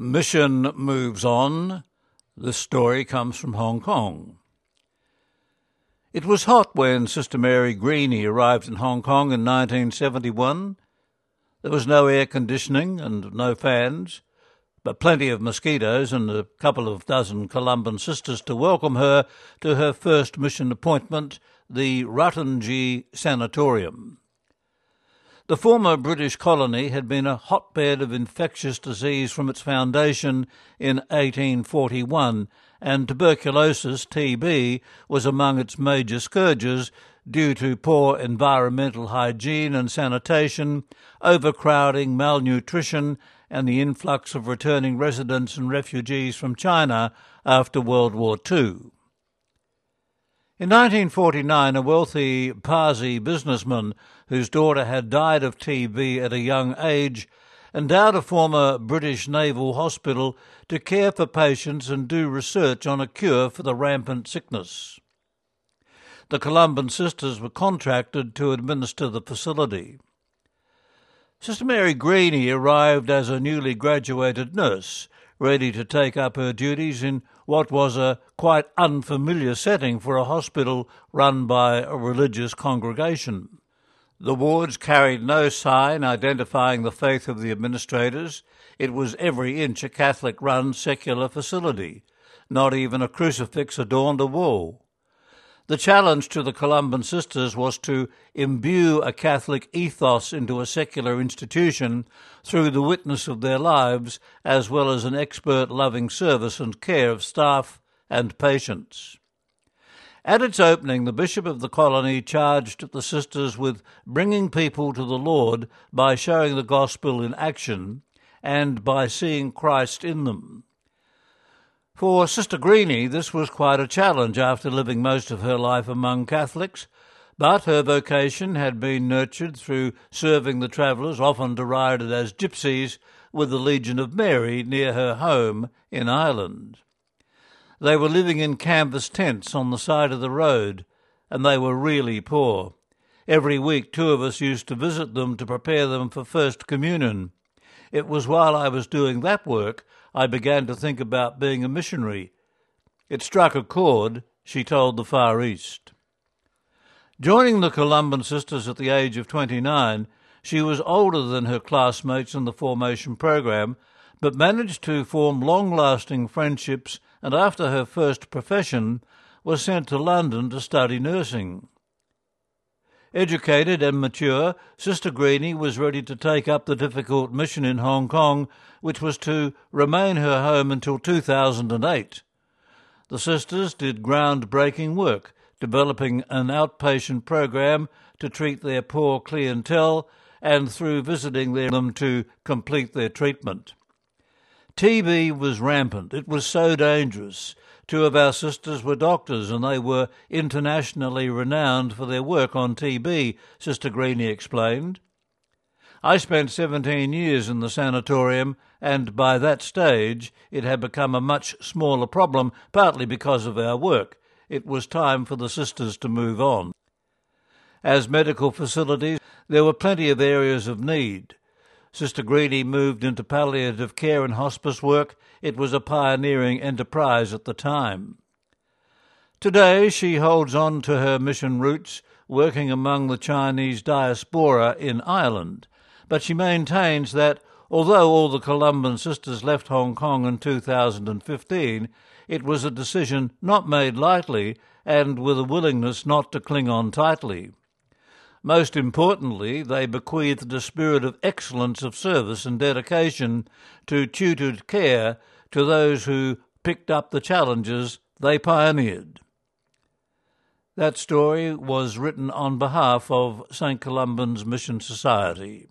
Mission moves on. This story comes from Hong Kong. It was hot when Sister Mary Greeny arrived in Hong Kong in 1971. There was no air conditioning and no fans, but plenty of mosquitoes and a couple of dozen Columban sisters to welcome her to her first mission appointment, the Ruttonjee Sanatorium. The former British colony had been a hotbed of infectious disease from its foundation in 1841, and tuberculosis, TB, was among its major scourges due to poor environmental hygiene and sanitation, overcrowding, malnutrition, and the influx of returning residents and refugees from China after World War II. In 1949, a wealthy Parsi businessman whose daughter had died of TB at a young age endowed a former British naval hospital to care for patients and do research on a cure for the rampant sickness. The Columban sisters were contracted to administer the facility. Sister Mary Greeny arrived as a newly graduated nurse, ready to take up her duties in what was a quite unfamiliar setting for a hospital run by a religious congregation. The wards carried no sign identifying the faith of the administrators. It was every inch a Catholic run secular facility. Not even a crucifix adorned a wall. The challenge to the Columban sisters was to imbue a Catholic ethos into a secular institution through the witness of their lives, as well as an expert loving service and care of staff and patients. At its opening, the Bishop of the colony charged the sisters with bringing people to the Lord by showing the gospel in action and by seeing Christ in them. For Sister Greeny, this was quite a challenge after living most of her life among Catholics, but her vocation had been nurtured through serving the travellers, often derided as gypsies, with the Legion of Mary near her home in Ireland. They were living in canvas tents on the side of the road, and they were really poor. Every week, two of us used to visit them to prepare them for First Communion. It was while I was doing that work I began to think about being a missionary. It struck a chord, she told the Far East. Joining the Columban sisters at the age of 29, she was older than her classmates in the formation program, but managed to form long lasting friendships and after her first profession was sent to London to study nursing. Educated and mature, Sister Greeny was ready to take up the difficult mission in Hong Kong, which was to remain her home until 2008. The sisters did groundbreaking work developing an outpatient program to treat their poor clientele and through visiting them to complete their treatment. TB was rampant. It was so dangerous. Two of our sisters were doctors and they were internationally renowned for their work on TB, Sister Greeny explained. I spent 17 years in the sanatorium, and by that stage it had become a much smaller problem, partly because of our work it was time for the sisters to move on. As medical facilities, there were plenty of areas of need. Sister Greeny moved into palliative care and hospice work. It was a pioneering enterprise at the time. Today, she holds on to her mission roots, working among the Chinese diaspora in Ireland. But she maintains that, although all the Columban sisters left Hong Kong in 2015, it was a decision not made lightly and with a willingness not to cling on tightly. Most importantly, they bequeathed a spirit of excellence of service and dedication to tutored care to those who picked up the challenges they pioneered. That story was written on behalf of St. Columban's Mission Society.